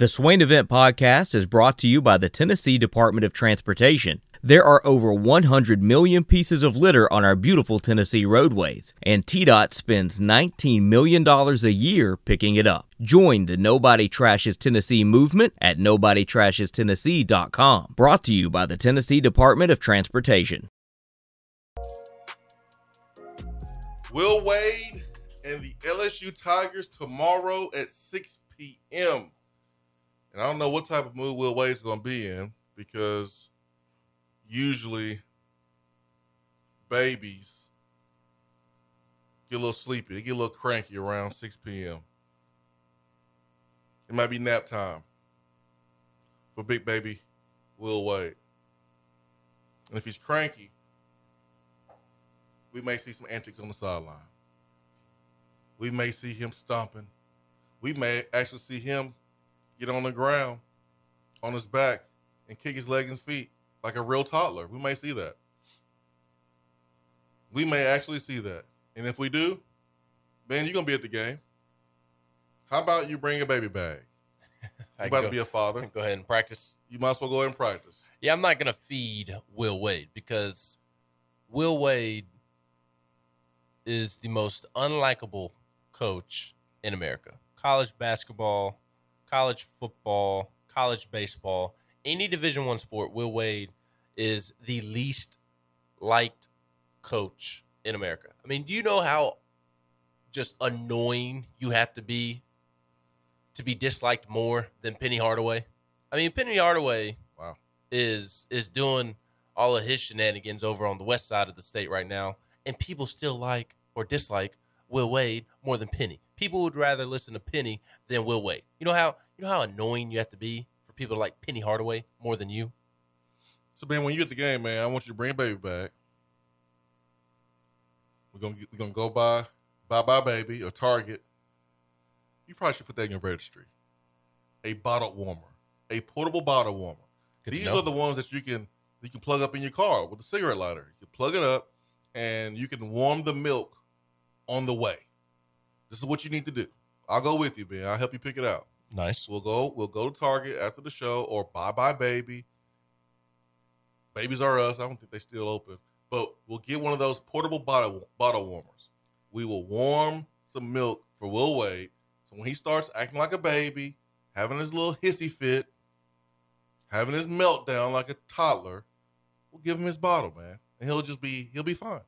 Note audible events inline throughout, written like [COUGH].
The Swain Event Podcast is brought to you by the Tennessee Department of Transportation. There are over 100 million pieces of litter on our beautiful Tennessee roadways, and TDOT spends $19 million a year picking it up. Join the Nobody Trashes Tennessee movement at NobodyTrashesTennessee.com. Brought to you by the Tennessee Department of Transportation. Will Wade and the LSU Tigers tomorrow at 6 p.m. And I don't know what type of mood Will Wade's going to be in because usually babies get a little sleepy. They get a little cranky around 6 p.m. It might be nap time for big baby Will Wade. And if he's cranky, we may see some antics on the sideline. We may see him stomping. We may actually see him get on the ground on his back and kick his legs and feet like a real toddler. We may see that. We may actually see that. And if we do, man, you're gonna be at the game. How about you bring a baby bag? [LAUGHS] You about go, to be a father. [LAUGHS] go ahead and practice. You might as well go ahead and practice. Yeah, I'm not going to feed Will Wade because Will Wade is the most unlikable coach in America. College basketball, college football, college baseball, any Division One sport, Will Wade is the least liked coach in America. I mean, do you know how just annoying you have to be to be disliked more than Penny Hardaway? I mean, Penny Hardaway Wow. is is doing all of his shenanigans over on the west side of the state right now, and people still like or dislike Will Wade more than Penny. People would rather listen to Penny than Will Wade. You know how you know how annoying you have to be for people to like Penny Hardaway more than you. So man, when you at the game, man, I want you to bring a baby back. We're gonna we're gonna go by Bye Bye Baby or Target. You probably should put that in your registry. A bottle warmer, a portable bottle warmer. Good These are the ones that you can you can plug up in your car with a cigarette lighter. You can plug it up, and you can warm the milk on the way. This is what you need to do. I'll go with you, Ben. I'll help you pick it out. Nice. We'll go. We'll go to Target after the show, or Bye Bye Baby. Babies are us. I don't think they still open, but we'll get one of those portable bottle bottle warmers. We will warm some milk for Will Wade, so when he starts acting like a baby, having his little hissy fit, having his meltdown like a toddler, we'll give him his bottle, man, and he'll just be he'll be fine.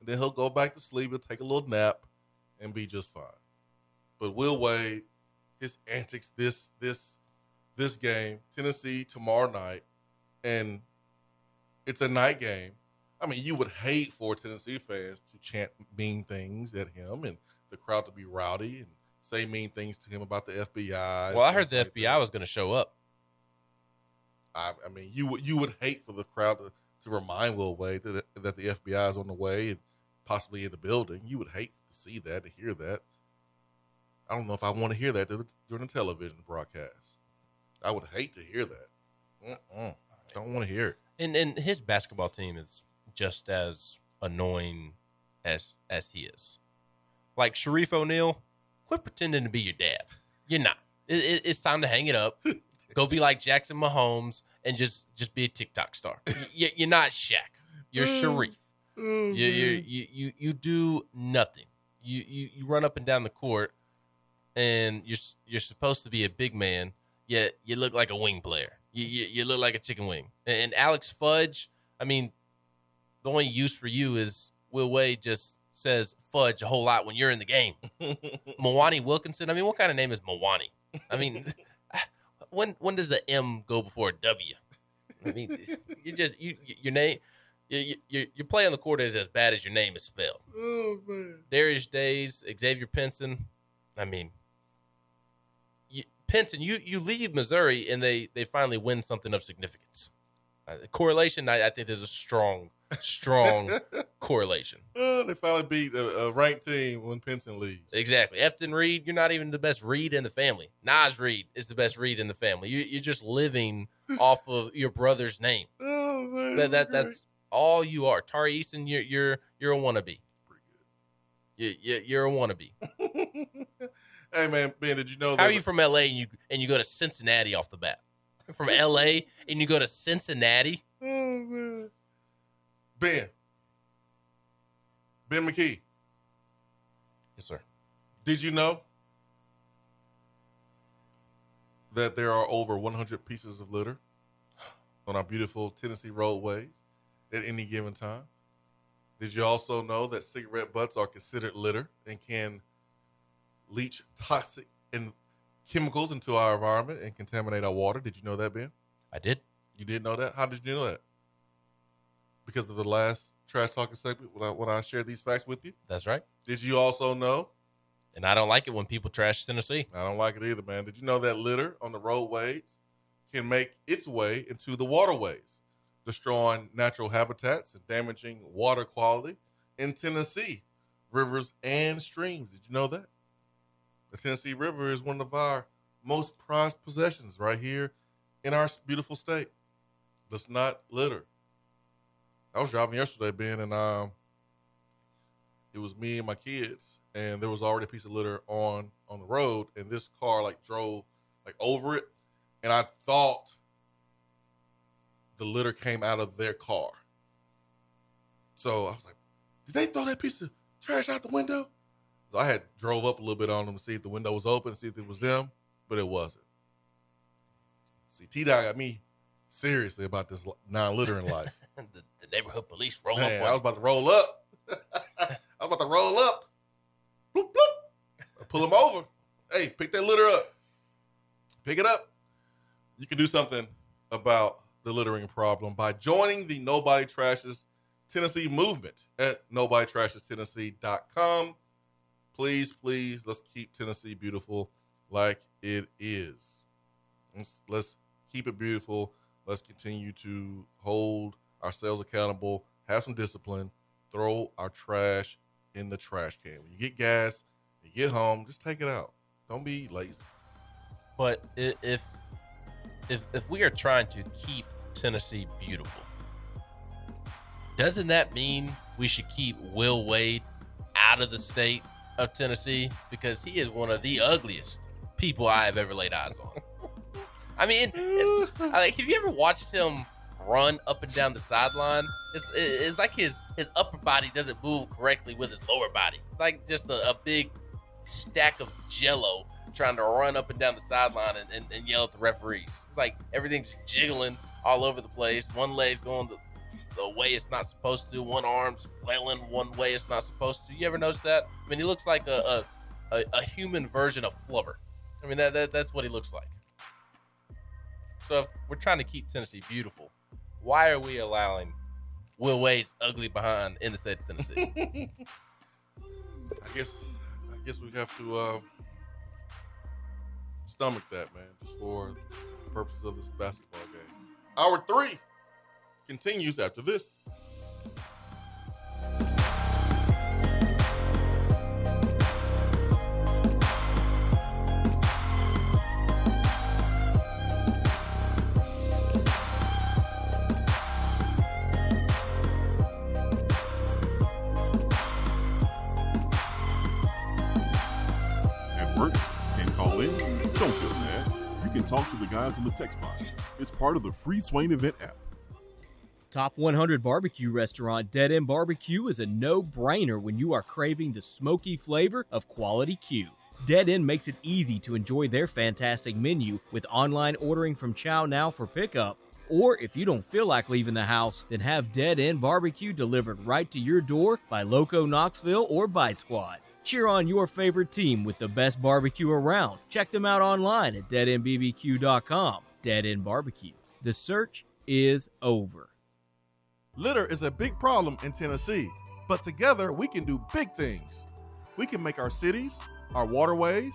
And then he'll go back to sleep. He'll take a little nap, and be just fine. But Will Wade his antics this this this game tennessee tomorrow night and it's a night game i mean you would hate for tennessee fans to chant mean things at him and the crowd to be rowdy and say mean things to him about the fbi Well, I heard the FBI that. was going to show up. I, I mean you would you would hate for the crowd to, to remind will wade that, that the fbi is on the way and possibly in the building you would hate to see that to hear that I don't know if I want to hear that during the television broadcast. I would hate to hear that. Mm-mm. Don't want to hear it. And and his basketball team is just as annoying as as he is. Like Shareef O'Neal, quit pretending to be your dad. You're not. It, it, it's time to hang it up. [LAUGHS] Go be like Jackson Mahomes and just just be a TikTok star. You, you're not Shaq. You're mm. Shareef. You, you mm-hmm. you you you do nothing. You you you run up and down the court, and you're you're supposed to be a big man, yet you look like a wing player. You you, you look like a chicken wing. And, and Alex Fudge, I mean, the only use for you is Will Wade just says fudge a whole lot when you're in the game. [LAUGHS] Mwani Wilkinson. I mean, what kind of name is Mwani? I mean, [LAUGHS] when when does the M go before a W? I mean, [LAUGHS] you just you your name. You, you, your play on the court is as bad as your name is spelled. oh man. Darius Days, Xavier Pinson. I mean, you, Pinson, you you leave Missouri and they they finally win something of significance. Uh, correlation, I, I think there's a strong, strong [LAUGHS] correlation. Oh, they finally beat a, a ranked team when Pinson leaves. Exactly. Efton Reid, you're not even the best Reid in the family. Naz Reid is the best Reid in the family. You, you're just living [LAUGHS] off of your brother's name. Oh man. That, that that's all you are. Tari Eason, you're you're you're a wannabe. pretty You, you, you're a wannabe. [LAUGHS] Hey man, Ben, did you know How that are you from LA and you and you go to Cincinnati off the bat? [LAUGHS] From LA and you go to Cincinnati? Oh, man. Ben. Ben McKee, Yes, sir. did you know that there are over 100 pieces of litter on our beautiful Tennessee roadways at any given time? Did you also know that cigarette butts are considered litter and can leach toxic and chemicals into our environment and contaminate our water? Did you know that, Ben? I did. You did know that? How did you know that? Because of the last trash talking segment when I, when I shared these facts with you. That's right. Did you also know? And I don't like it when people trash Tennessee. I don't like it either, man. Did you know that litter on the roadways can make its way into the waterways, destroying natural habitats and damaging water quality in Tennessee, rivers and streams? Did you know that? The Tennessee River is one of our most prized possessions right here in our beautiful state. Let's not litter. I was driving yesterday, Ben, and um, it was me and my kids, and there was already a piece of litter on on the road, and this car like drove like over it, and I thought the litter came out of their car. So I was like, did they throw that piece of trash out the window? So I had drove up a little bit on them to see if the window was open, see if it was them, but it wasn't. See, TDOT got me seriously about this non littering [LAUGHS] life. the, the neighborhood police roll Man, up. I was about to roll up. [LAUGHS] I was about to roll up. Bloop, bloop. I pull them over. Hey, pick that litter up. Pick it up. You can do something about the littering problem by joining the Nobody Trashes Tennessee movement at nobodytrashestennessee.com. Please, please, let's keep Tennessee beautiful like it is. Let's, let's keep it beautiful. Let's continue to hold ourselves accountable, have some discipline, throw our trash in the trash can. When you get gas, you get home, just take it out. Don't be lazy. But if if if we are trying to keep Tennessee beautiful, doesn't that mean we should keep Will Wade out of the state of Tennessee because he is one of the ugliest people I have ever laid eyes on. I mean, like have you ever watched him run up and down the sideline? It's, it- it's like his his upper body doesn't move correctly with his lower body. It's like just a, a big stack of jello trying to run up and down the sideline and, and, and yell at the referees. It's like everything's jiggling all over the place. One leg's going the, the way it's not supposed to. One arm's flailing one way it's not supposed to. You ever notice that? I mean, he looks like a a, a, a human version of Flubber. I mean, that, that that's what he looks like. So if we're trying to keep Tennessee beautiful, why are we allowing Will Wade's ugly behind in the state of Tennessee? [LAUGHS] I guess I guess we have to uh, stomach that, man, just for the purposes of this basketball game. Hour three continues after this. Can talk to the guys in the text box. It's part of the free Swain event app. Top 100 barbecue restaurant Dead End Barbecue is a no brainer when you are craving the smoky flavor of quality Q. Dead End makes it easy to enjoy their fantastic menu with online ordering from ChowNow for pickup. Or if you don't feel like leaving the house, then have Dead End Barbecue delivered right to your door by Loco Knoxville or Bite Squad. Cheer on your favorite team with the best barbecue around. Check them out online at deadendbbq.com. Dead End Barbecue. The search is over. Litter is a big problem in Tennessee, but together we can do big things. We can make our cities, our waterways,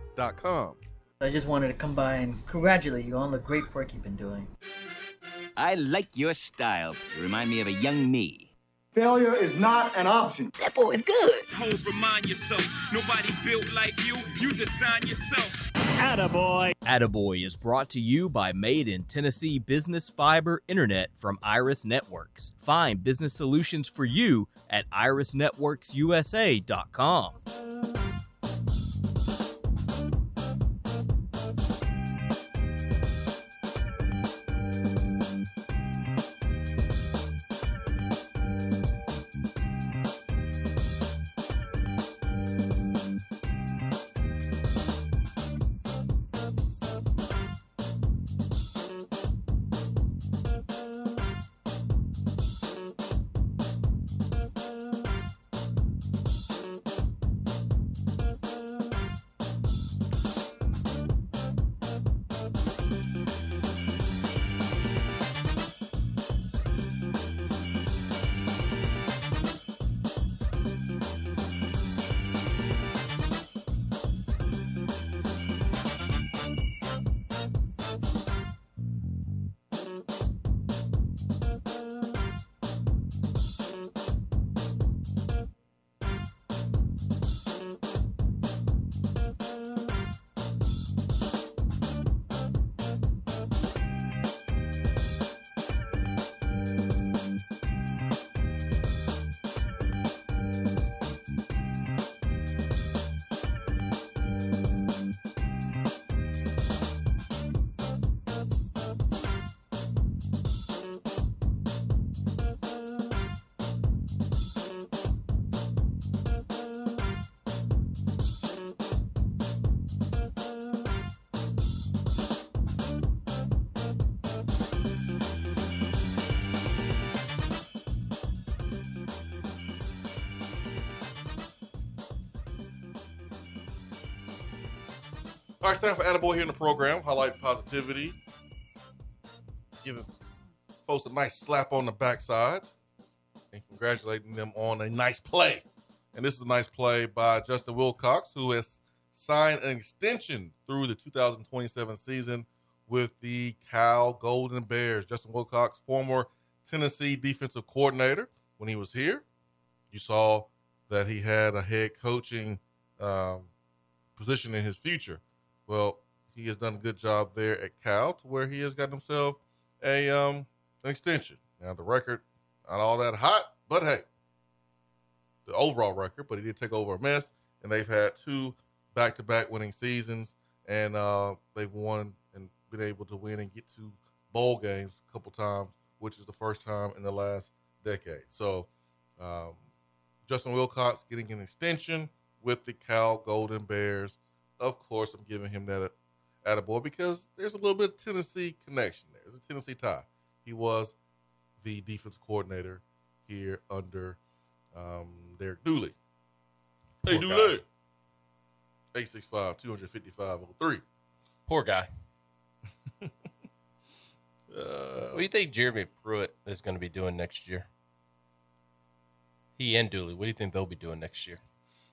I just wanted to come by and congratulate you on the great work you've been doing. I like your style. You remind me of a young me. Failure is not an option. That boy is good. Homes remind yourself, nobody built like you, you design yourself. Attaboy. Attaboy is brought to you by Made in Tennessee Business Fiber Internet from Iris Networks. Find business solutions for you at irisnetworksusa.com. All right, time for Attaboy here in the program, Highlight positivity, giving folks a nice slap on the backside, and congratulating them on a nice play. And this is a nice play by Justin Wilcox, who has signed an extension through the 2027 season with the Cal Golden Bears. Justin Wilcox, former Tennessee defensive coordinator, when he was here, you saw that he had a head coaching um, position in his future. Well, he has done a good job there at Cal to where he has gotten himself a um an extension. Now the record not all that hot, but hey, the overall record, but he did take over a mess, and they've had two back to back winning seasons, and uh, they've won and been able to win and get to bowl games a couple times, which is the first time in the last decade. So um, Justin Wilcox getting an extension with the Cal Golden Bears of course, I'm giving him that attaboy because there's a little bit of Tennessee connection there. There's a Tennessee tie. He was the defense coordinator here under um, Derek Dooley. Hey, Dooley. guy. 865 255 03. Poor guy. [LAUGHS] Uh, What do you think Jeremy Pruitt is going to be doing next year? He and Dooley, what do you think they'll be doing next year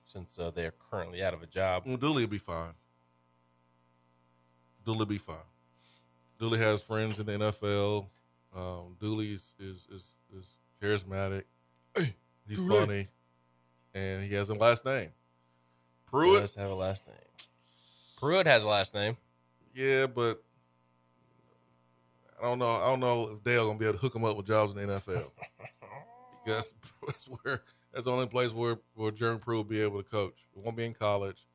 since uh, they're currently out of a job? well, Dooley will be fine. Dooley will be fine. Dooley has friends in the NFL. Um, Dooley is is is, is charismatic. [CLEARS THROAT] He's Dooley. funny, and he has a last name. Pruitt. does have a last name. Pruitt has a last name. Yeah, but I don't know. I don't know if Dale gonna be able to hook him up with jobs in the NFL. [LAUGHS] because [LAUGHS] that's where that's the only place where where Jeremy Pruitt will be able to coach. It won't be in college,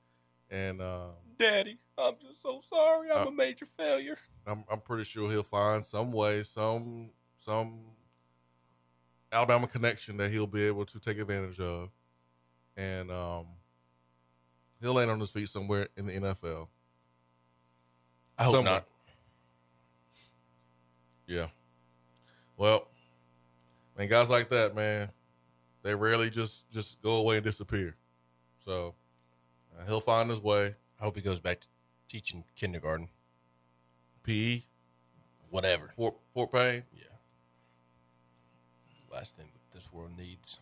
and um, Daddy, I'm just so sorry. I'm Uh, a major failure. I'm I'm pretty sure he'll find some way, some some Alabama connection that he'll be able to take advantage of, and um, he'll land on his feet somewhere in the NFL. I hope Somewhere. not. Yeah. Well, man, guys like that, man, they rarely just just go away and disappear. So uh, he'll find his way. I hope he goes back to teaching kindergarten. PE, Whatever. Fort Fort Payne. Yeah. Last thing this world needs.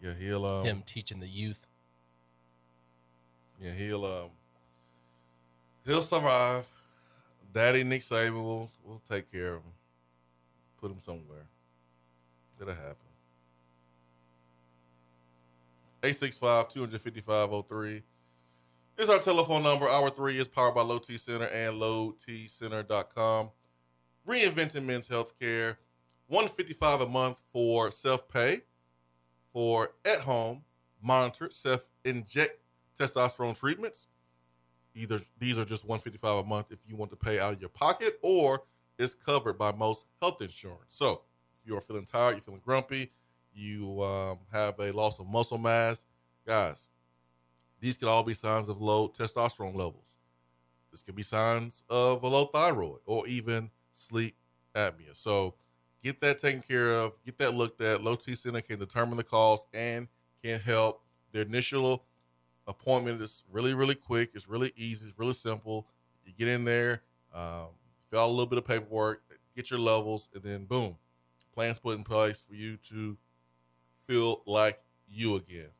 Yeah, he'll um, Him teaching the youth. Yeah, he'll um he'll survive. Daddy Nick Saban will will take care of him. Put him somewhere. It'll happen. 865-255-03 is our telephone number. Hour three is powered by Low T Center and lowtcenter.com. Reinventing men's health care. 155 a month for self-pay for at-home monitored self-inject testosterone treatments. Either these are just 155 a month if you want to pay out of your pocket, or it's covered by most health insurance. So if you are feeling tired, you're feeling grumpy, you um, have a loss of muscle mass, guys, these can all be signs of low testosterone levels. This could be signs of a low thyroid or even sleep apnea. So get that taken care of, get that looked at. Low T Center can determine the cause and can help. Their initial appointment is really, really quick. It's really easy. It's really simple. You get in there, um, fill out a little bit of paperwork, get your levels, and then boom, plans put in place for you to feel like you again.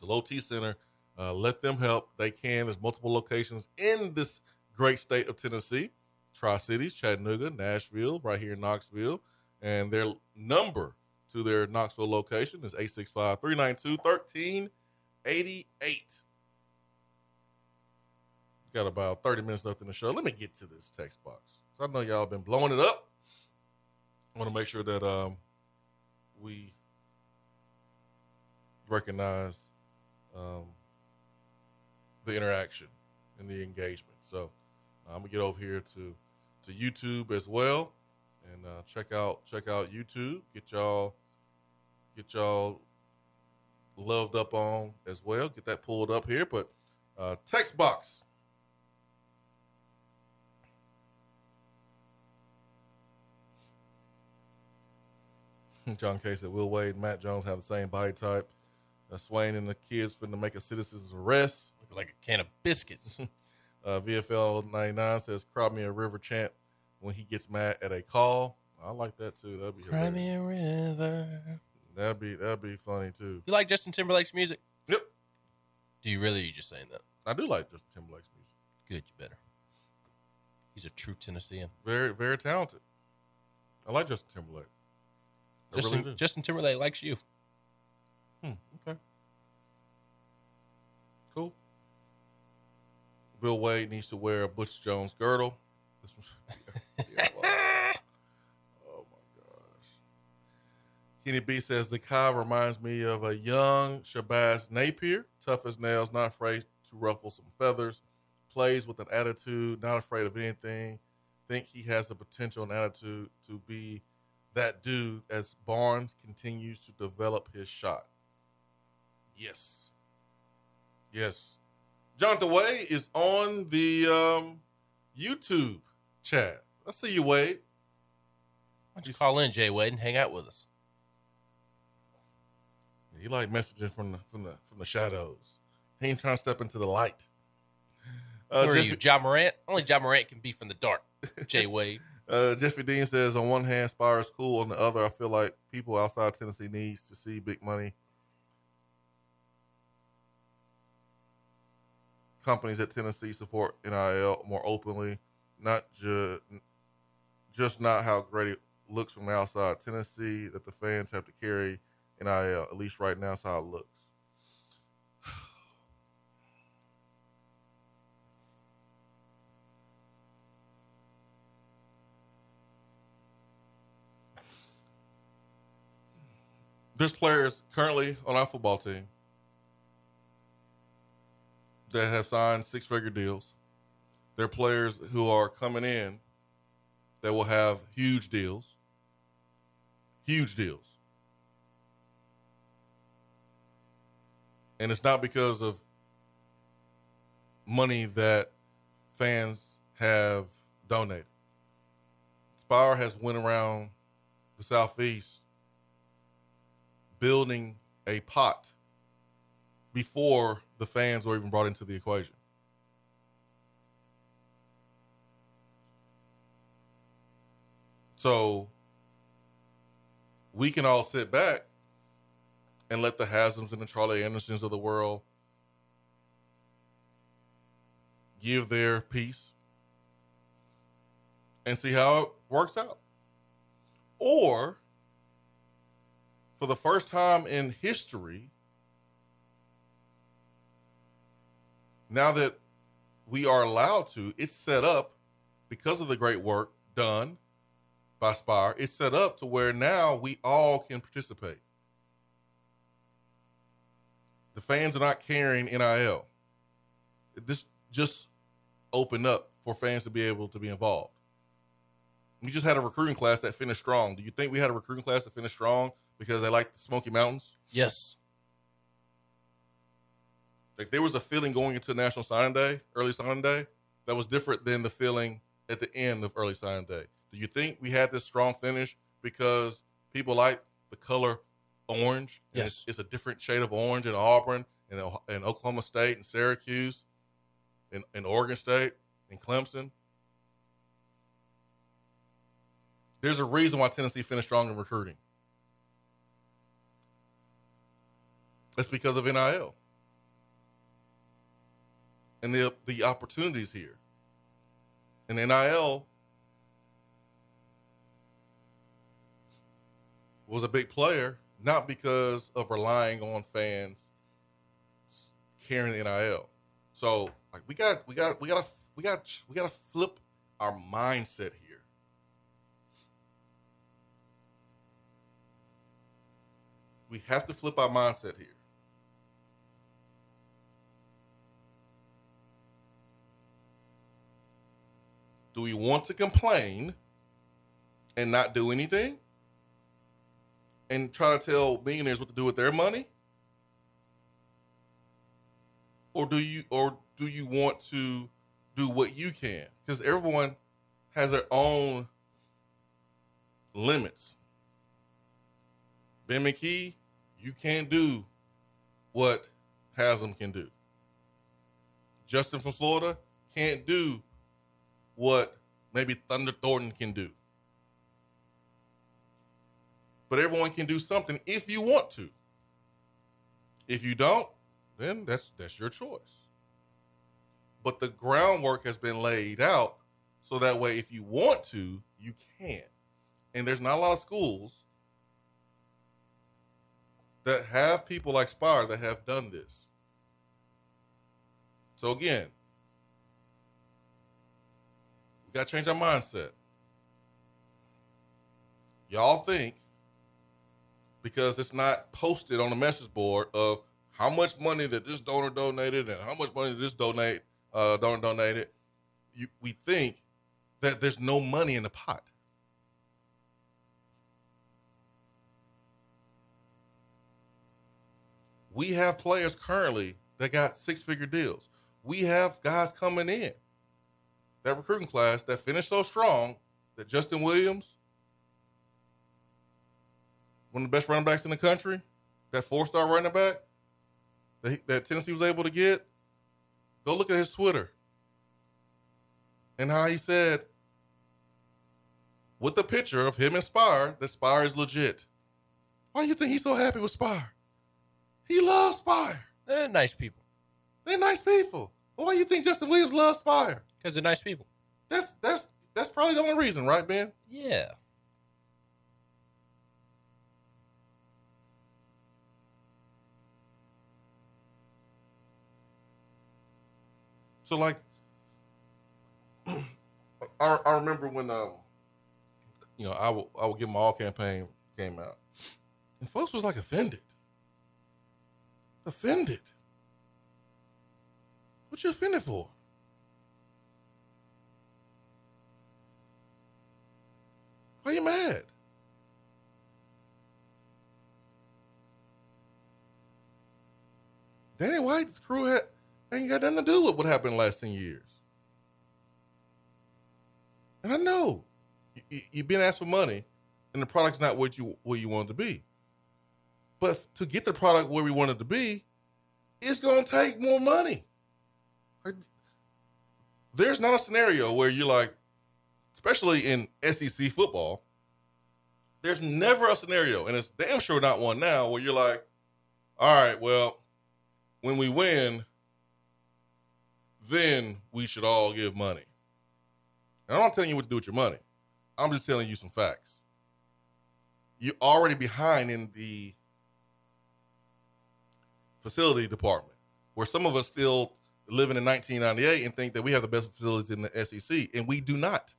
The Low T Center, uh, let them help. They can. There's multiple locations in this great state of Tennessee, Tri Cities, Chattanooga, Nashville, right here in Knoxville, and their number to their Knoxville location is 865 392 1388. Got about 30 minutes left in the show. Let me get to this text box. I know y'all been blowing it up. I want to make sure that um, we recognize um, the interaction and the engagement. So I'm gonna get over here to to YouTube as well and uh, check out check out YouTube. Get y'all get y'all loved up on as well. Get that pulled up here. But uh, text box. [LAUGHS] John K said Will Wade Matt Jones have the same body type. Uh, Swain and the kids finna make a citizen's arrest. Look like a can of biscuits. [LAUGHS] Uh, VFL 99 says Cry Me a River chant when he gets mad at a call. I like that too. That'd be Cry me a river. That'd be that'd be funny too. You like Justin Timberlake's music? Yep. Do you really? Or you just saying that? I do like Justin Timberlake's music. Good, you better. He's a true Tennessean. Very very talented. I like Justin Timberlake. I Justin, really. Justin Timberlake likes you. Bill Wade needs to wear a Butch Jones girdle. This was- [LAUGHS] yeah, wow. Oh my gosh. Kenny B says Zakai reminds me of a young Shabazz Napier, tough as nails, not afraid to ruffle some feathers, plays with an attitude, not afraid of anything. Think he has the potential and attitude to be that dude as Barnes continues to develop his shot. Yes. Yes. Jonathan Wade is on the um, YouTube chat. I see you, Wade. Why don't you call in, Jay Wade, and hang out with us? He like messaging from the from the from the shadows. He ain't trying to step into the light. Uh, Who are Jeffy, you, John Morant? Only John Morant can be from the dark. Jay Wade. [LAUGHS] uh, Jeffy Dean says, on one hand, Spire is cool. On the other, I feel like people outside Tennessee needs to see big money companies at Tennessee support NIL more openly, not just just not how great it looks from the outside. Tennessee that the fans have to carry NIL, at least right now, that's how it looks. There's players currently on our football team that have signed six figure deals. There are players who are coming in that will have huge deals. Huge deals. And it's not because of money that fans have donated. Spire has went around the southeast building a pot before the fans were even brought into the equation. So we can all sit back and let the Haslam's and the Charlie Andersons of the world give their piece and see how it works out. Or, for the first time in history, now that we are allowed to, it's set up because of the great work done by Spire. It's set up to where now we all can participate. The fans are not carrying NIL. This just opened up for fans to be able to be involved. We just had a recruiting class that finished strong. Do you think we had a recruiting class that finished strong because they like the Smoky Mountains? Yes. Like there was a feeling going into National Signing Day, early signing day, that was different than the feeling at the end of early signing day. Do you think we had this strong finish because people like the color orange? Yes. It's, it's a different shade of orange in Auburn and in Oklahoma State and Syracuse and, and Oregon State and Clemson. There's a reason why Tennessee finished strong in recruiting. It's because of NIL and the the opportunities here. And NIL was a big player, not because of relying on fans carrying the NIL. So like we got we got we got to we got we got to flip our mindset here. We have to flip our mindset here. Do we want to complain and not do anything? And try to tell millionaires what to do with their money? Or do you or do you want to do what you can? Because everyone has their own limits. Ben McKee, you can't do what Haslam can do. Justin from Florida can't do what maybe Thunder Thornton can do. But everyone can do something if you want to. If you don't, then that's that's your choice. But the groundwork has been laid out so that way if you want to, you can. And there's not a lot of schools that have people like Spire that have done this. So again, we got to change our mindset. Y'all think because it's not posted on the message board of how much money that this donor donated and how much money this donate uh, donor donated, you, we think that there's no money in the pot. We have players currently that got six figure deals. We have guys coming in that recruiting class that finished so strong that Justin Williams, one of the best running backs in the country, that four star running back that, he, that Tennessee was able to get, go look at his Twitter and how he said, with the picture of him and Spire, that Spire is legit. Why do you think he's so happy with Spire? He loves Spire. They're nice people. They're nice people. Why do you think Justin Williams loves Spire? Because they're nice people. That's that's That's probably the only reason, right, Ben? Yeah. So like, [CLEARS THROAT] I, I remember when um, you know, I will I will get my all campaign came out, and folks was like offended. Offended. What you offended for? Why you mad? Danny White's crew had ain't got nothing to do with what happened last 10 years. And I know you, you've been asked for money and the product's not what you what you want it to be. But to get the product where we want it to be, it's going to take more money. There's not a scenario where you're like, especially in SEC football, there's never a scenario, and it's damn sure not one now, where you're like, all right, well, when we win, then we should all give money. And I'm not telling you what to do with your money. I'm just telling you some facts. You're already behind in the facility department, where some of us still living in 1998 and think that we have the best facilities in the SEC, and we do not.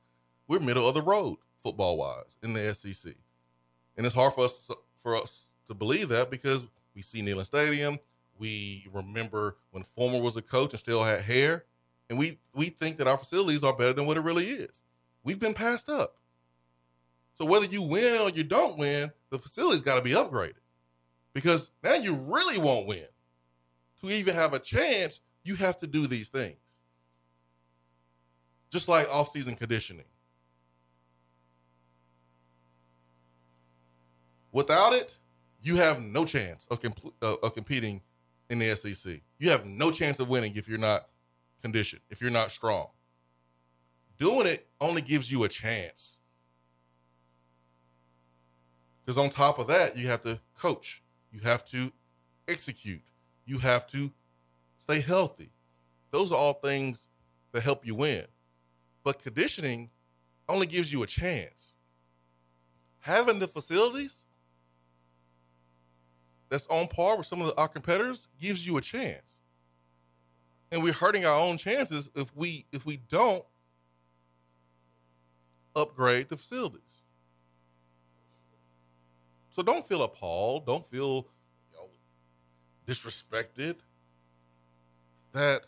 We're middle of the road football wise in the SEC, and it's hard for us for us to believe that because we see Neyland Stadium, we remember when Fulmer was a coach and still had hair, and we we think that our facilities are better than what it really is. We've been passed up. So whether you win or you don't win, the facility's got to be upgraded because now you really won't win. To even have a chance, you have to do these things. Just like off-season conditioning. Without it, you have no chance of, compl- uh, of competing in the SEC. You have no chance of winning if you're not conditioned, if you're not strong. Doing it only gives you a chance. Because on top of that, you have to coach, you have to execute, you have to stay healthy. Those are all things that help you win. But conditioning only gives you a chance. Having the facilities that's on par with some of our competitors gives you a chance. And we're hurting our own chances if we if we don't upgrade the facilities. So don't feel appalled. Don't feel you know, disrespected. That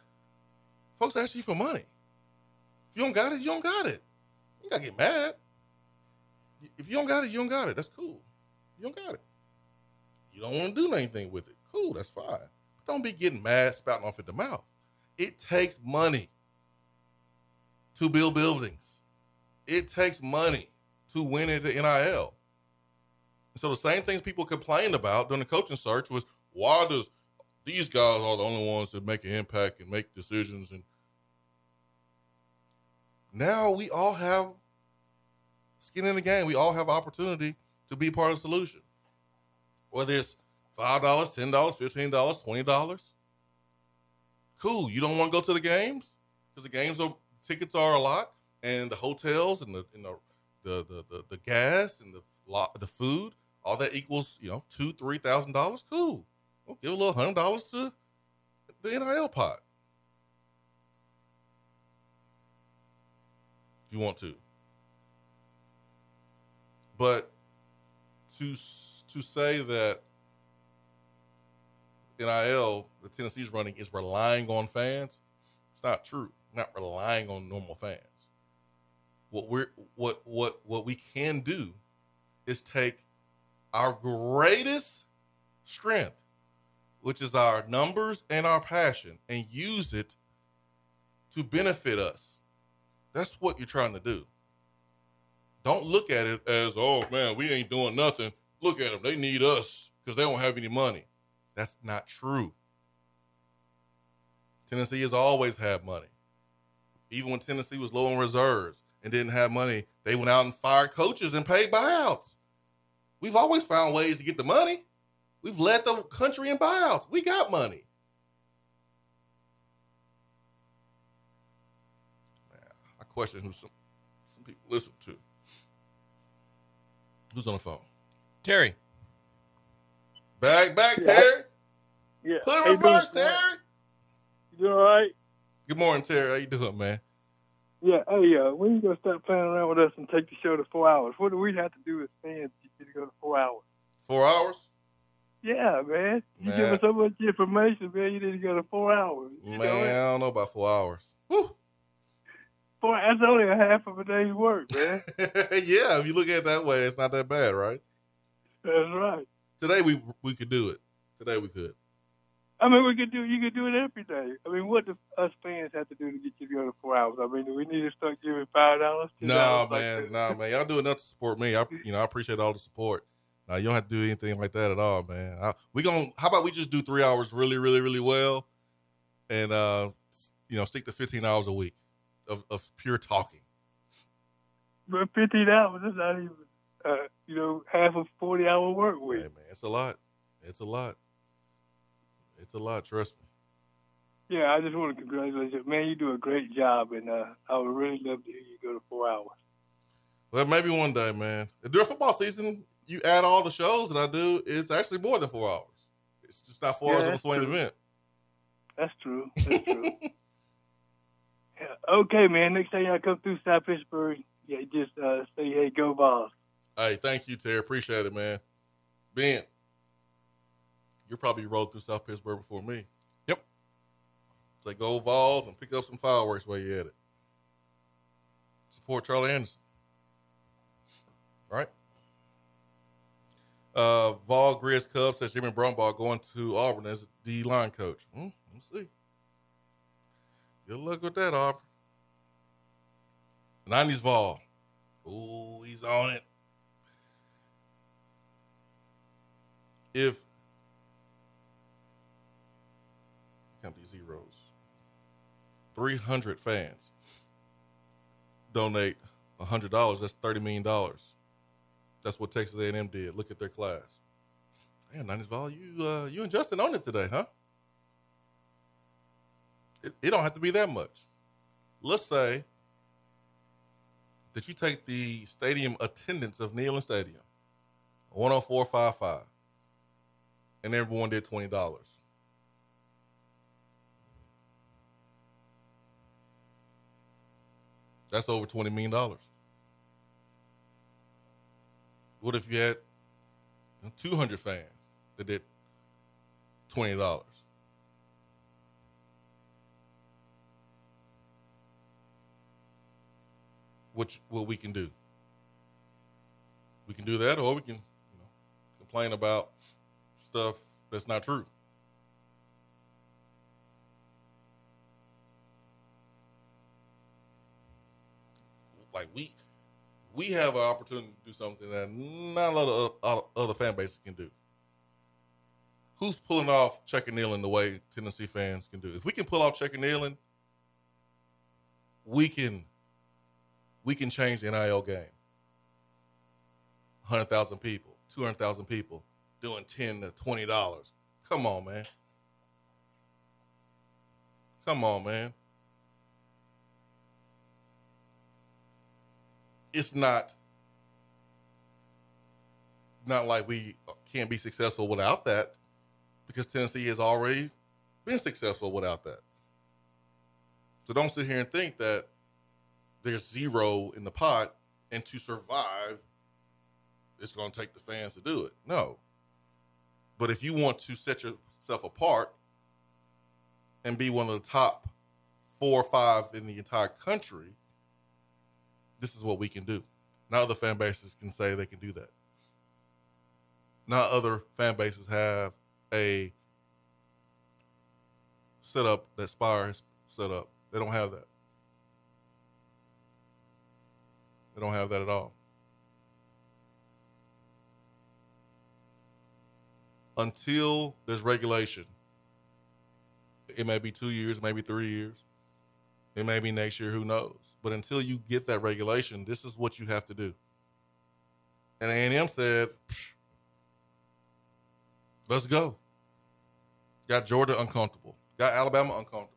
folks ask you for money. If you don't got it, you don't got it. You gotta get mad. If you don't got it, you don't got it. That's cool. You don't got it. You don't want to do anything with it. Cool, that's fine. But don't be getting mad, spouting off at the mouth. It takes money to build buildings. It takes money to win at the NIL. And so the same things people complained about during the coaching search was why does these guys are the only ones that make an impact and make decisions and now we all have skin in the game. We all have opportunity to be part of the solution. Whether it's five dollars, ten dollars, fifteen dollars, twenty dollars. Cool. You don't want to go to the games because the games are tickets are a lot, and the hotels and the and the the the, the, the gas and the the food, all that equals you know two three thousand dollars. Cool. We'll give a little hundred dollars to the NIL pot. If you want to. But to to say that NIL, the Tennessee's running, is relying on fans, it's not true. not relying on normal fans. What we're what what what we can do is take our greatest strength, which is our numbers and our passion, and use it to benefit us. That's what you're trying to do. Don't look at it as, oh man, we ain't doing nothing. Look at them. They need us because they don't have any money. That's not true. Tennessee has always had money. Even when Tennessee was low on reserves and didn't have money, they went out and fired coaches and paid buyouts. We've always found ways to get the money. We've led the country in buyouts. We got money. I question who some, some people listen to. Who's on the phone? Terry. Back, back, Yeah. Terry. Yeah. Put it reverse, doing, Terry. You doing all right? Good morning, Terry. How you doing, man? Yeah. Hey, uh, when you gonna stop playing around with us and take the show to four hours? What do we have to do as fans to get to go to four hours? Four hours? Yeah, man. You Man. give us so much information, man. You need to go to four hours. Man, know? I don't know about four hours. Whew. Four. That's only a half of a day's work, man. [LAUGHS] yeah, if you look at it that way, it's not that bad, right? That's right. Today we we could do it. Today we could. I mean, we could do. You could do it every day. I mean, what do us fans have to do to get you to go to four hours? I mean, do we need to start giving five dollars? No, man, no, man. Y'all do enough to support me. I, you know, I appreciate all the support. Now you don't have to do anything like that at all, man. I, we gonna? How about we just do three hours really, really, really well, and uh, you know, stick to fifteen hours a week of, of pure talking. But fifteen hours is not even, uh, you know, half a forty-hour work week. Hey, man, it's a lot. It's a lot. It's a lot. Trust me. Yeah, I just want to congratulate you, man. You do a great job, and uh, I would really love to hear you go to four hours. Well, maybe one day, man. During football season, you add all the shows that I do, it's actually more than four hours. It's just not four Yeah, hours on a Swain true. event. That's true. [LAUGHS] That's true. yeah. Okay, man. Next time y'all come through South Pittsburg, yeah, just uh, say, "Hey, go Vols." Hey, thank you, Terry. Appreciate it, man. Ben, you probably rode through South Pittsburg before me. Yep. Say go Vols and pick up some fireworks while you're at it. Support Charlie Anderson. All right. Uh, Vol Grizz Cubs says Jimmy Brumbaugh going to Auburn as the line coach. Hmm, let's see. Good luck with that, Auburn. 90s Vol. Ooh, he's on it. If these zeros, three hundred fans donate hundred dollars. That's thirty million dollars. That's what Texas A&M did. Look at their class. Man, nineties Vol, you uh, you and Justin on it today, huh? It, it don't have to be that much. Let's say that you take the stadium attendance of Neyland Stadium, 104.55, and everyone did $20. That's over $20 million. What if you had 200 fans that did $20? which what we can do. We can do that, or we can, you know, complain about stuff that's not true. Like we, we have an opportunity to do something that not a lot of other fan bases can do. Who's pulling off Checker Neyland the way Tennessee fans can do? If we can pull off Checker Neyland, we can we can change the NIL game. 100,000 people, 200,000 people doing 10 to $20. Come on, man. Come on, man. It's not not like we can't be successful without that because Tennessee has already been successful without that. So don't sit here and think that there's zero in the pot, and to survive, it's going to take the fans to do it. No. But if you want to set yourself apart and be one of the top four or five in the entire country, this is what we can do. Not other fan bases can say they can do that. Not other fan bases have a setup that Spyre has set up. They don't have that. They don't have that at all. Until there's regulation, it may be two years, maybe three years, it may be next year, who knows? But until you get that regulation, this is what you have to do. And A&M said, let's go. Got Georgia uncomfortable, got Alabama uncomfortable.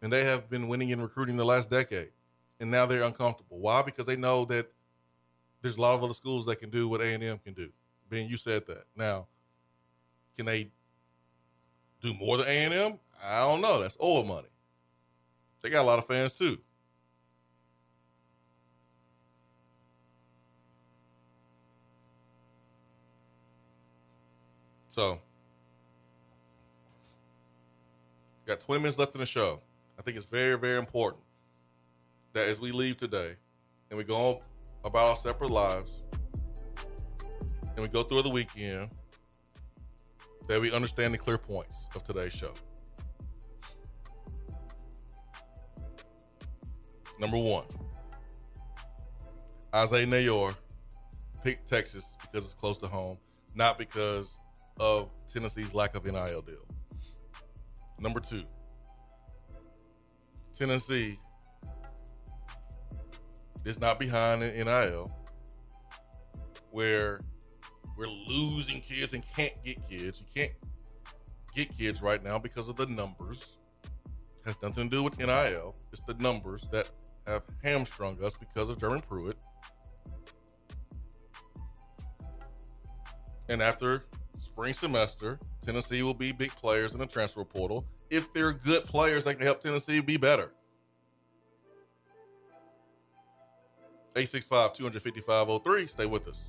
And they have been winning and recruiting the last decade. and now they're uncomfortable. Why? Because they know that there's a lot of other schools that can do what A and M can do. Ben, you said that. Now, can they do more than A and? I don't know. That's oil money. They got a lot of fans too. So, got 20 minutes left in the show. I think it's very, very important that as we leave today and we go about our separate lives and we go through the weekend, that we understand the clear points of today's show. Number one, Isaiah Neyor picked Texas because it's close to home, not because of Tennessee's lack of NIL deal. Number two, Tennessee is not behind in NIL, where we're losing kids and can't get kids. You can't get kids right now because of the numbers. It has nothing to do with NIL. It's the numbers that have hamstrung us because of Jeremy Pruitt. And after spring semester, Tennessee will be big players in the transfer portal. If they're good players that can help Tennessee be better. 865 255 Stay with us.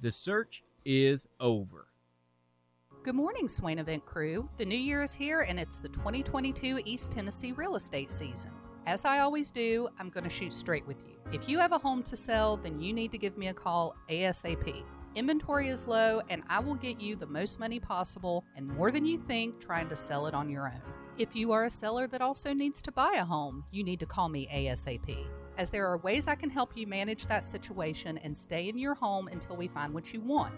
The search is over. Good morning, Swain Event crew. The new year is here and it's the 2022 East Tennessee real estate season. As I always do, I'm going to shoot straight with you. If you have a home to sell, then you need to give me a call ASAP. Inventory is low, and I will get you the most money possible and more than you think trying to sell it on your own. If you are a seller that also needs to buy a home, you need to call me ASAP. As there are ways I can help you manage that situation and stay in your home until we find what you want.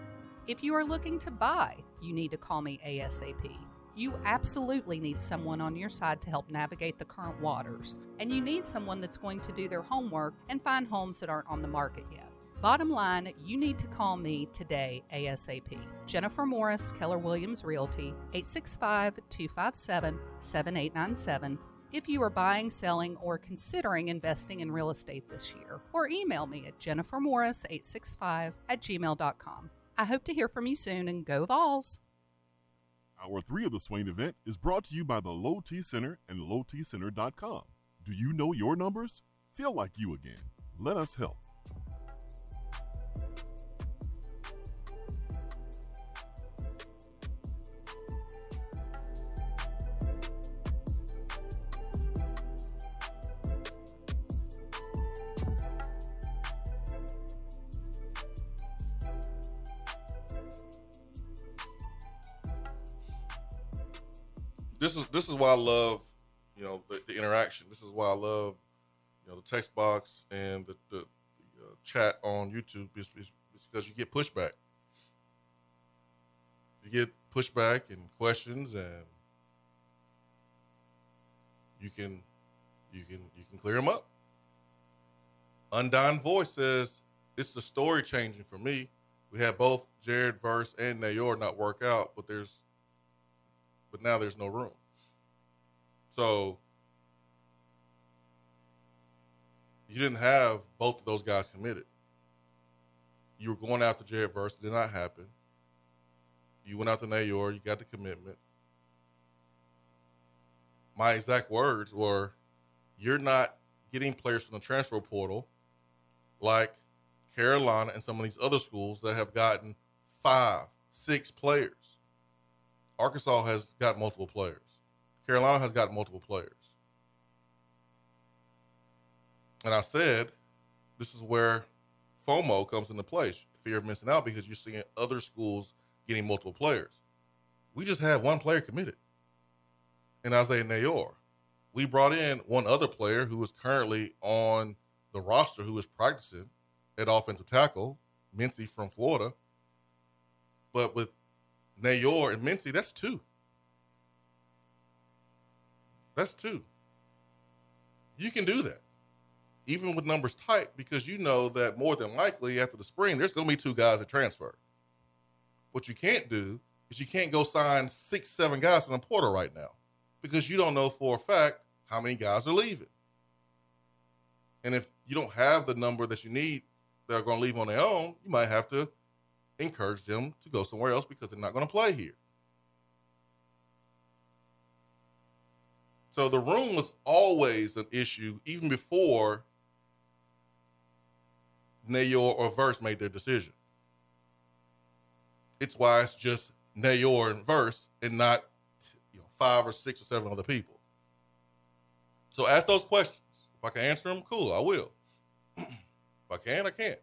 If you are looking to buy, you need to call me ASAP. You absolutely need someone on your side to help navigate the current waters, and you need someone that's going to do their homework and find homes that aren't on the market yet. Bottom line, you need to call me today ASAP. Jennifer Morris, Keller Williams Realty, 865 257 7897. If you are buying, selling, or considering investing in real estate this year, or email me at jennifermorris865 at gmail.com. I hope to hear from you soon and go Vols! Hour three of the Swain event is brought to you by the Low T Center and LowTCenter.com. Do you know your numbers? Feel like you again. Let us help. Why I love, you know, the, the interaction. This is why I love, you know, the text box and the, the, the uh, chat on YouTube. Is, is, is because you get pushback. You get pushback and questions, and you can you can you can clear them up. Undying Voice says it's the story changing for me. We had both Jared Verse and Neyor not work out, but there's but now there's no room. So you didn't have both of those guys committed. You were going after Jared Verse, it did not happen. You went after Neyor, you got the commitment. My exact words were, "You're not getting players from the transfer portal like Carolina and some of these other schools that have gotten five, six players. Arkansas has got multiple players. Carolina has got multiple players. And I said, this is where FOMO comes into play, fear of missing out, because you're seeing other schools getting multiple players. We just had one player committed, and Isaiah Neyor. We brought in one other player who is currently on the roster who is practicing at offensive tackle, Mincey from Florida. But with Neyor and Mincey, that's two. That's two. You can do that, even with numbers tight, because you know that more than likely after the spring, there's going to be two guys that transfer. What you can't do is you can't go sign six, seven guys from the portal right now because you don't know for a fact how many guys are leaving. And if you don't have the number that you need that are going to leave on their own, you might have to encourage them to go somewhere else because they're not going to play here. So the room was always an issue, even before Neyor or Verse made their decision. It's why it's just Neyor and Verse and not you know five or six or seven other people. So ask those questions. If I can answer them, cool, I will. [CLEARS THROAT] if I can, I can't.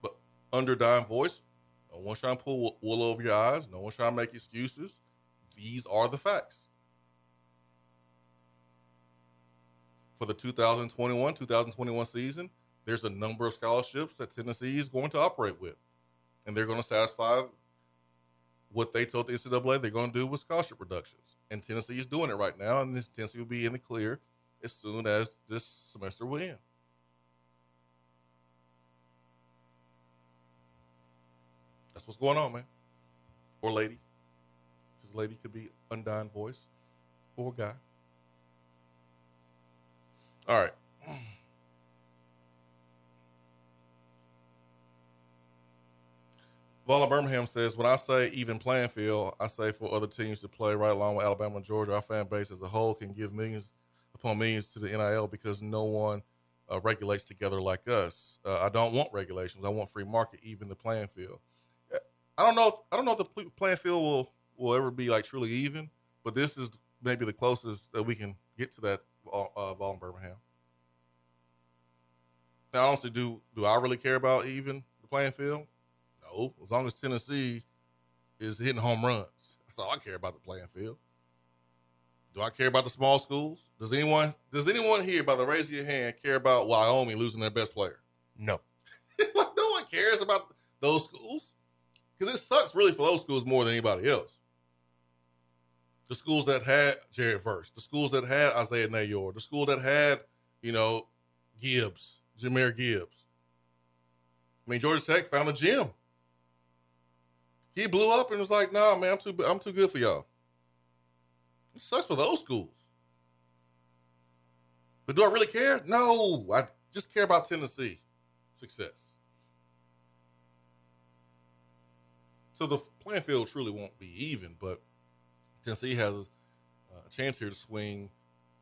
But under dying voice, no one's trying to pull wool over your eyes. No one's trying to make excuses. These are the facts. For the 2021 2021 season, there's a number of scholarships that Tennessee is going to operate with. And they're going to satisfy what they told the NCAA they're going to do with scholarship reductions. And Tennessee is doing it right now, and Tennessee will be in the clear as soon as this semester will end. That's what's going on, man. Or lady. Lady could be undying voice or guy. All right. [CLEARS THROAT] Vala Birmingham says, when I say even playing field, I say for other teams to play right along with Alabama and Georgia. Our fan base as a whole can give millions upon millions to the NIL because no one uh, regulates together like us. Uh, I don't want regulations. I want free market, even the playing field. I don't know. If, I don't know if the playing field will will ever be like truly even, but this is maybe the closest that we can get to that. Uh, in Birmingham. Now, honestly, do do I really care about even the playing field? No, as long as Tennessee is hitting home runs, that's all I care about the playing field. Do I care about the small schools? Does anyone does anyone here, by the raise of your hand, care about Wyoming losing their best player? No. like [LAUGHS] no one cares about those schools because it sucks really for those schools more than anybody else. The schools that had Jared Verse, the schools that had Isaiah Neyor, the school that had you know Gibbs, Jahmyr Gibbs. I mean, Georgia Tech found a gym. He blew up and was like, "Nah, man, I'm too I'm too good for y'all." It sucks for those schools. But do I really care? No, I just care about Tennessee success. So the playing field truly won't be even, but Tennessee has a chance here to swing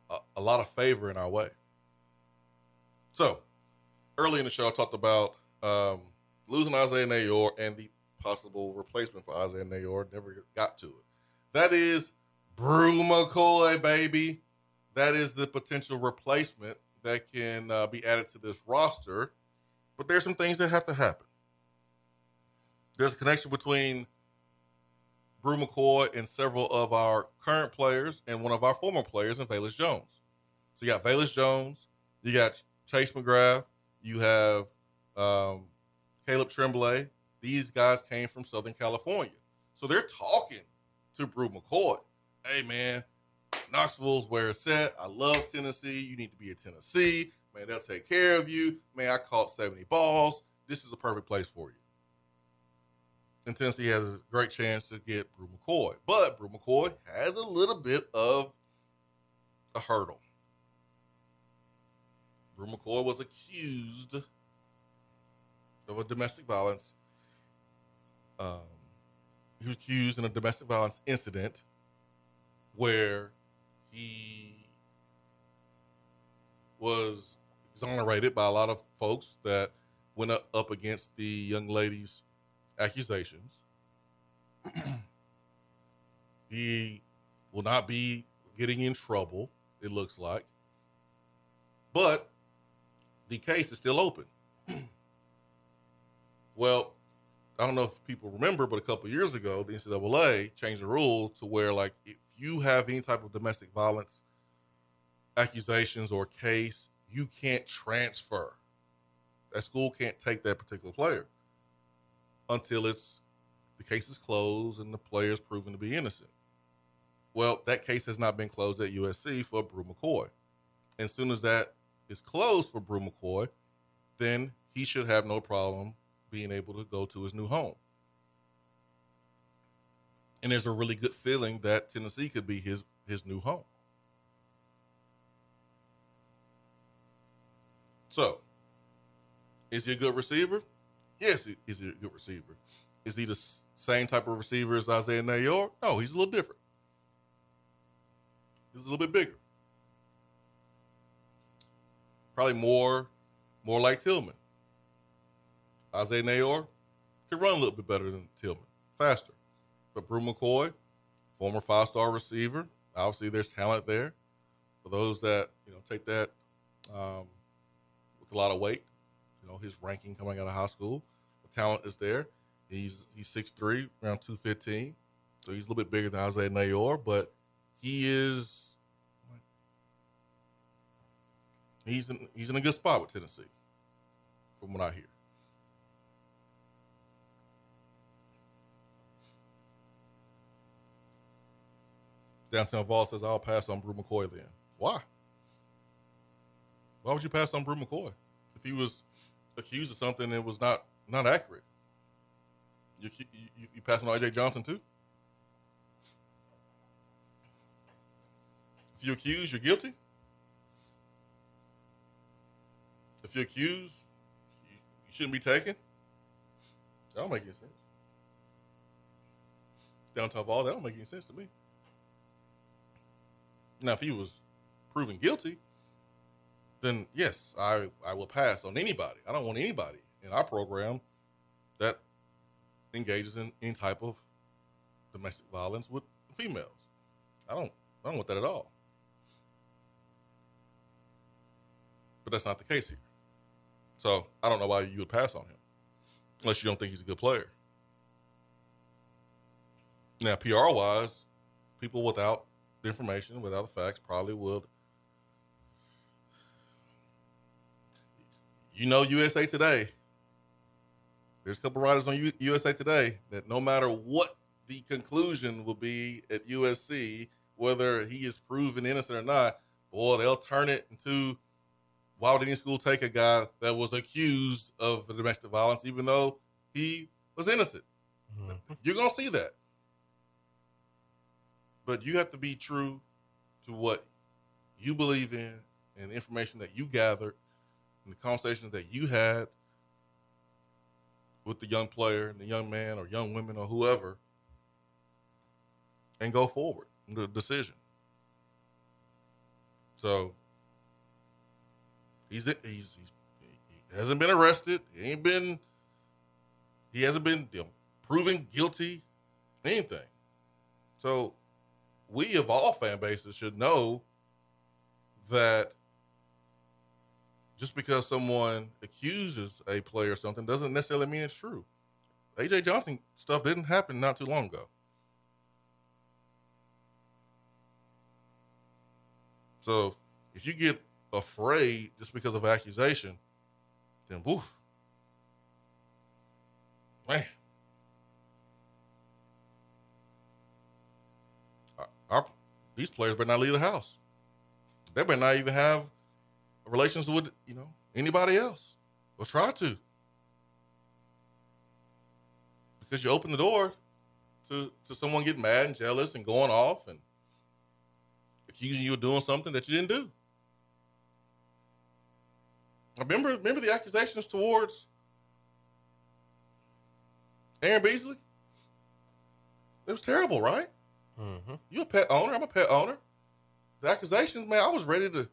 a, a lot of favor in our way. So early in the show, I talked about um, losing Isaiah Neyor and the possible replacement for Isaiah Neyor. Never got to it. That is Bru McCoy, baby. That is the potential replacement that can uh, be added to this roster. But there's some things that have to happen. There's a connection between Bru McCoy and several of our current players and one of our former players in Velus Jones. So you got Velus Jones, you got Chase McGrath, you have um, Caleb Tremblay. These guys came from Southern California. So they're talking to Bru McCoy. Hey, man, Knoxville's where it's at. I love Tennessee. You need to be in Tennessee. Man, they'll take care of you. Man, I caught 70 balls. This is a perfect place for you. And Tennessee has a great chance to get Bru McCoy. But Bru McCoy has a little bit of a hurdle. Bru McCoy was accused of a domestic violence. Um, he was accused in a domestic violence incident where he was exonerated by a lot of folks that went up, up against the young lady's accusations. [CLEARS THROAT] he will not be getting in trouble, it looks like. But the case is still open. [CLEARS THROAT] well, I don't know if people remember, but a couple years ago, the NCAA changed the rule to where, like, if you have any type of domestic violence accusations or case, you can't transfer. That school can't take that particular player until it's the case is closed and the player is proven to be innocent. Well, that case has not been closed at USC for Bru McCoy. And as soon as that is closed for Bru McCoy, then he should have no problem being able to go to his new home. And there's a really good feeling that Tennessee could be his his new home. So, is he a good receiver? Yes, he's a good receiver. Is he the same type of receiver as Isaiah Neyor? No, he's a little different. He's a little bit bigger. Probably more, more like Tillman. Isaiah Neyor can run a little bit better than Tillman, faster. But Bru McCoy, former five-star receiver, obviously there's talent there. For those that you know take that um, with a lot of weight, you know his ranking coming out of high school, talent is there. He's he's 6'3", around two fifteen, so he's a little bit bigger than Isaiah Neyor, but he is he's in he's in a good spot with Tennessee, from what I hear. Downtown Vol says I'll pass on Bru McCoy then. Why? Why would you pass on Bru McCoy if he was accused of something that was not not accurate? You you, you passing on AJ Johnson too? If you accuse, you're guilty. If you're accused, you, you shouldn't be taken. That don't make any sense. Downtown all that don't make any sense to me. Now, if he was proven guilty, then yes, I I will pass on anybody. I don't want anybody in our program that engages in any type of domestic violence with females. I don't I don't want that at all. But that's not the case here. So I don't know why you would pass on him, unless you don't think he's a good player. Now, PR wise, people without the information without the facts probably would. You know, USA Today. There's a couple writers on U- USA Today that no matter what the conclusion will be at USC, whether he is proven innocent or not, boy, they'll turn it into why would any school take a guy that was accused of domestic violence, even though he was innocent? Mm-hmm. You're gonna see that. But you have to be true to what you believe in and the information that you gathered and the conversations that you had with the young player and the young man or young women or whoever and go forward the decision. So he's he's, he's he hasn't been arrested. He ain't been he hasn't been you know, proven guilty, anything. So we of all fan bases should know that just because someone accuses a player of something doesn't necessarily mean it's true. AJ Johnson stuff didn't happen not too long ago. So if you get afraid just because of accusation, then woof. Man. Our, these players better not leave the house. They better not even have relations with, you know, anybody else. Or try to. Because you open the door to, to someone getting mad and jealous and going off and accusing you of doing something that you didn't do. Remember, remember the accusations towards Aaron Beasley? It was terrible, right? Mm-hmm. You a pet owner? I'm a pet owner. The accusations, man, I was ready to.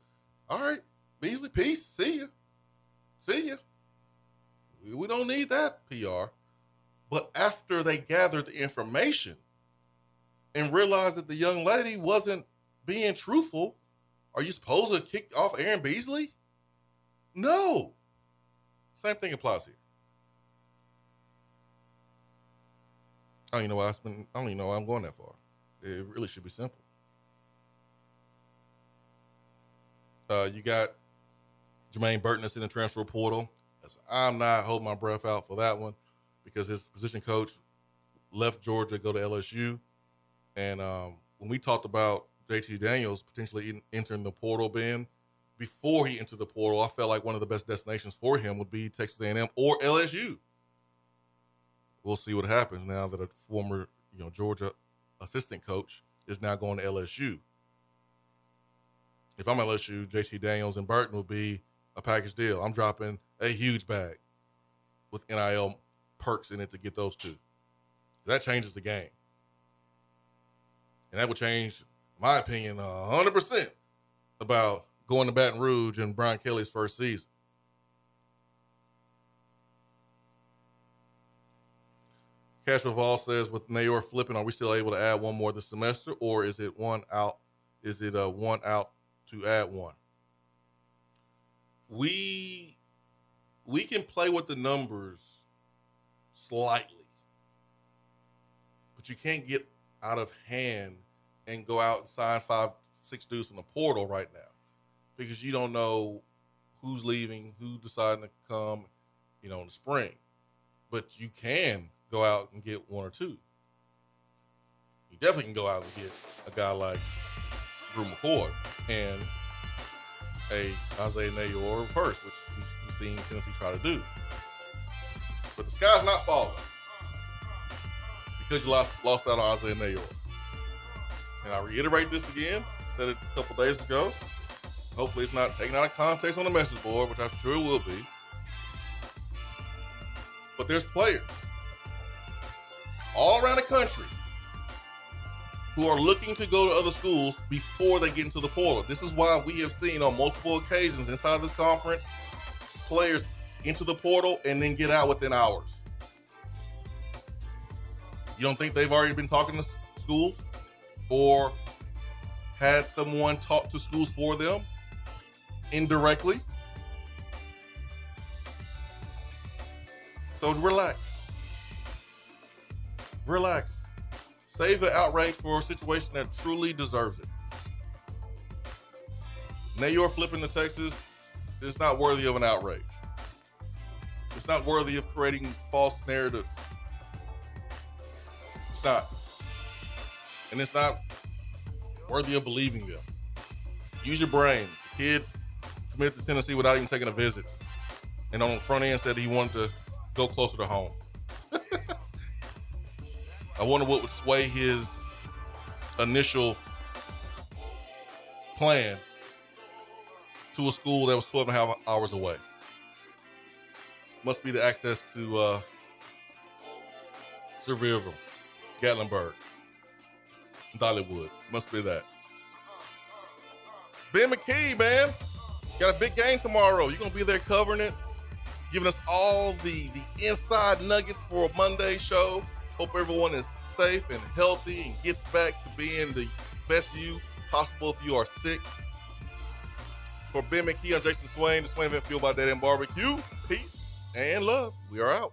All right, Beasley, peace. See you. See you. We don't need that PR. But after they gathered the information and realized that the young lady wasn't being truthful, are you supposed to kick off Aaron Beasley? No. Same thing applies here. I don't even know why I spend, I don't even know why I'm going that far. It really should be simple. Uh, you got Jermaine Burton is in the transfer portal. I'm not holding my breath out for that one because his position coach left Georgia to go to LSU. And um, when we talked about JT Daniels potentially entering the portal, Ben, before he entered the portal, I felt like one of the best destinations for him would be Texas A&M or LSU. We'll see what happens now that a former, you know, Georgia assistant coach is now going to LSU. If I'm LSU, JT Daniels and Burton will be a package deal. I'm dropping a huge bag with NIL perks in it to get those two. That changes the game. And that would change, my opinion, 100% about going to Baton Rouge in Brian Kelly's first season. Cash Revolve says, with Neyor flipping, are we still able to add one more this semester, or is it one out? Is it a one out to add one? We we can play with the numbers slightly, but you can't get out of hand and go out and sign five, six dudes from the portal right now because you don't know who's leaving, who's deciding to come, you know, in the spring. But you can go out and get one or two. You definitely can go out and get a guy like Bru McCoy and a Isaiah Neyor first, which we've seen Tennessee try to do. But the sky's not falling because you lost lost out on Isaiah Neyor. And I reiterate this again. Said it a couple days ago. Hopefully, it's not taken out of context on the message board, which I'm sure it will be. But there's players all around the country who are looking to go to other schools before they get into the portal. This is why we have seen on multiple occasions inside this conference players into the portal and then get out within hours. You don't think they've already been talking to schools or had someone talk to schools for them indirectly? So relax. Relax. Save the outrage for a situation that truly deserves it. Neyor flipping to Texas is not worthy of an outrage. It's not worthy of creating false narratives. It's not. And it's not worthy of believing them. Use your brain. The kid committed to Tennessee without even taking a visit. And on the front end said he wanted to go closer to home. I wonder what would sway his initial plan to a school that was 12 and a half hours away. Must be the access to uh, Sevierville, Gatlinburg, Dollywood. Must be that. Ben McKee, man, got a big game tomorrow. You're gonna be there covering it, giving us all the the inside nuggets for a Monday show. Hope everyone is safe and healthy and gets back to being the best you possible if you are sick. For Ben McKee, I'm Jason Swain, the Swain Event Fueled by Dead End Barbecue. Peace and love. We are out.